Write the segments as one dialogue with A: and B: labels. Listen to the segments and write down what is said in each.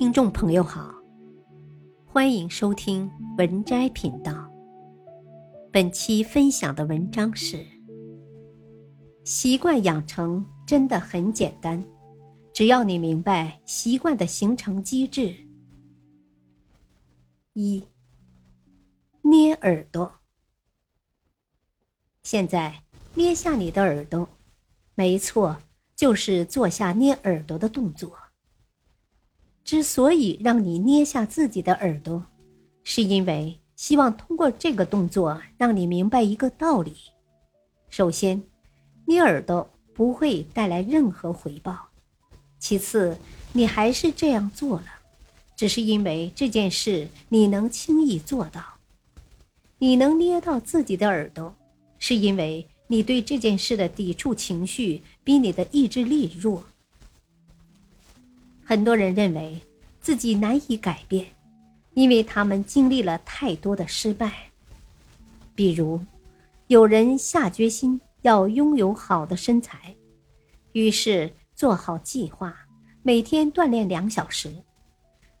A: 听众朋友好，欢迎收听文摘频道。本期分享的文章是：习惯养成真的很简单，只要你明白习惯的形成机制。一、捏耳朵。现在捏下你的耳朵，没错，就是做下捏耳朵的动作。之所以让你捏下自己的耳朵，是因为希望通过这个动作让你明白一个道理：首先，捏耳朵不会带来任何回报；其次，你还是这样做了，只是因为这件事你能轻易做到。你能捏到自己的耳朵，是因为你对这件事的抵触情绪比你的意志力弱。很多人认为自己难以改变，因为他们经历了太多的失败。比如，有人下决心要拥有好的身材，于是做好计划，每天锻炼两小时。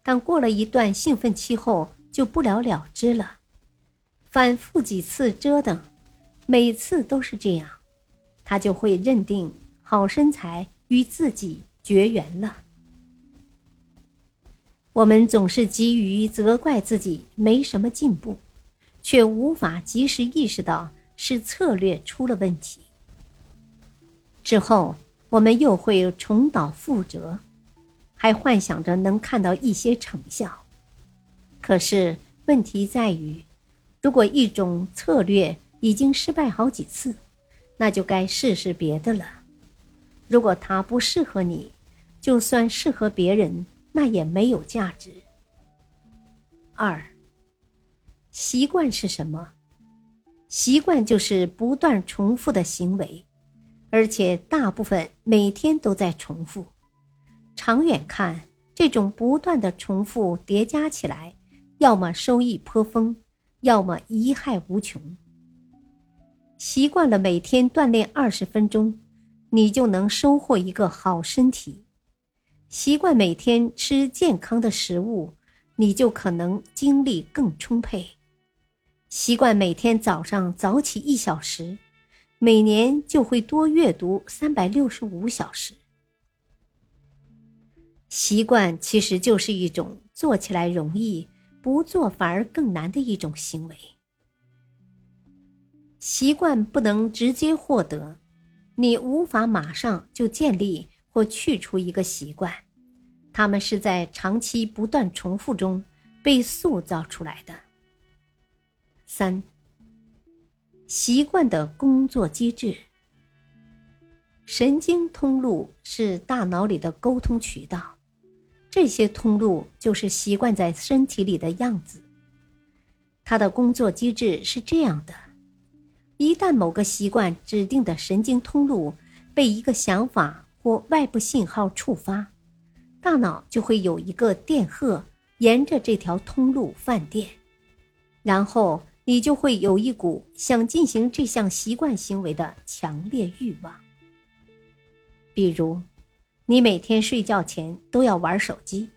A: 但过了一段兴奋期后，就不了了之了。反复几次折腾，每次都是这样，他就会认定好身材与自己绝缘了。我们总是急于责怪自己没什么进步，却无法及时意识到是策略出了问题。之后，我们又会重蹈覆辙，还幻想着能看到一些成效。可是问题在于，如果一种策略已经失败好几次，那就该试试别的了。如果它不适合你，就算适合别人。那也没有价值。二，习惯是什么？习惯就是不断重复的行为，而且大部分每天都在重复。长远看，这种不断的重复叠加起来，要么收益颇丰，要么贻害无穷。习惯了每天锻炼二十分钟，你就能收获一个好身体。习惯每天吃健康的食物，你就可能精力更充沛。习惯每天早上早起一小时，每年就会多阅读三百六十五小时。习惯其实就是一种做起来容易，不做反而更难的一种行为。习惯不能直接获得，你无法马上就建立。或去除一个习惯，他们是在长期不断重复中被塑造出来的。三、习惯的工作机制。神经通路是大脑里的沟通渠道，这些通路就是习惯在身体里的样子。它的工作机制是这样的：一旦某个习惯指定的神经通路被一个想法。或外部信号触发，大脑就会有一个电荷沿着这条通路放电，然后你就会有一股想进行这项习惯行为的强烈欲望。比如，你每天睡觉前都要玩手机，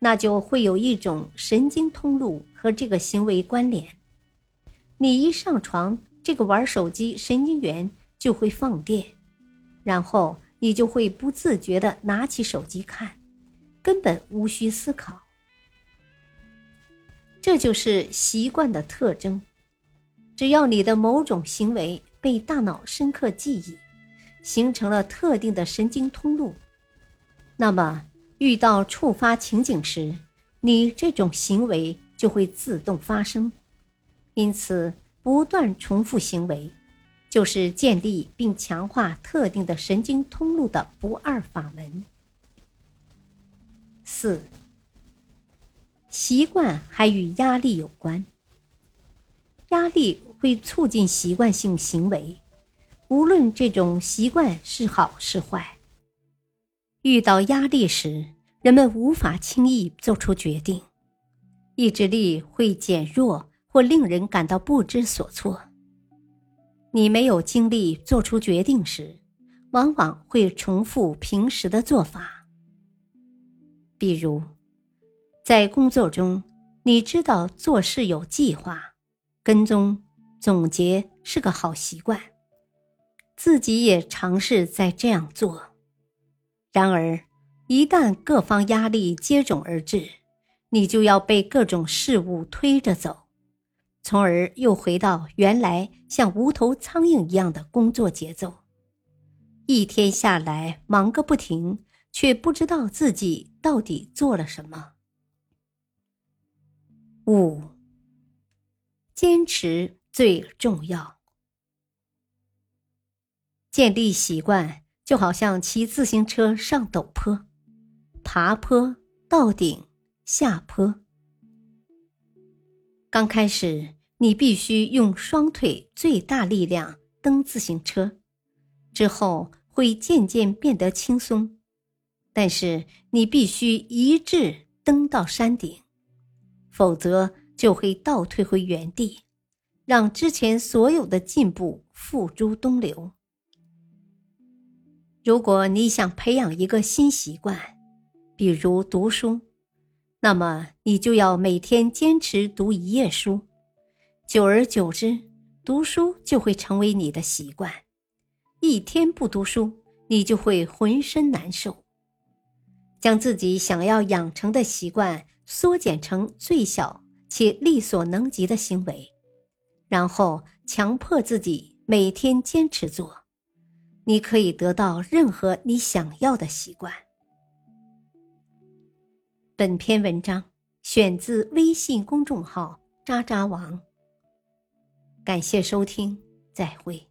A: 那就会有一种神经通路和这个行为关联。你一上床，这个玩手机神经元就会放电，然后。你就会不自觉地拿起手机看，根本无需思考。这就是习惯的特征。只要你的某种行为被大脑深刻记忆，形成了特定的神经通路，那么遇到触发情景时，你这种行为就会自动发生。因此，不断重复行为。就是建立并强化特定的神经通路的不二法门。四，习惯还与压力有关。压力会促进习惯性行为，无论这种习惯是好是坏。遇到压力时，人们无法轻易做出决定，意志力会减弱或令人感到不知所措。你没有精力做出决定时，往往会重复平时的做法。比如，在工作中，你知道做事有计划，跟踪总结是个好习惯，自己也尝试在这样做。然而，一旦各方压力接踵而至，你就要被各种事物推着走，从而又回到原来像无头苍蝇一样的工作节奏。一天下来忙个不停，却不知道自己到底做了什么。五，坚持最重要。建立习惯就好像骑自行车上陡坡，爬坡到顶，下坡。刚开始，你必须用双腿最大力量蹬自行车，之后。会渐渐变得轻松，但是你必须一致登到山顶，否则就会倒退回原地，让之前所有的进步付诸东流。如果你想培养一个新习惯，比如读书，那么你就要每天坚持读一页书，久而久之，读书就会成为你的习惯。一天不读书，你就会浑身难受。将自己想要养成的习惯缩减成最小且力所能及的行为，然后强迫自己每天坚持做，你可以得到任何你想要的习惯。本篇文章选自微信公众号“渣渣王”。感谢收听，再会。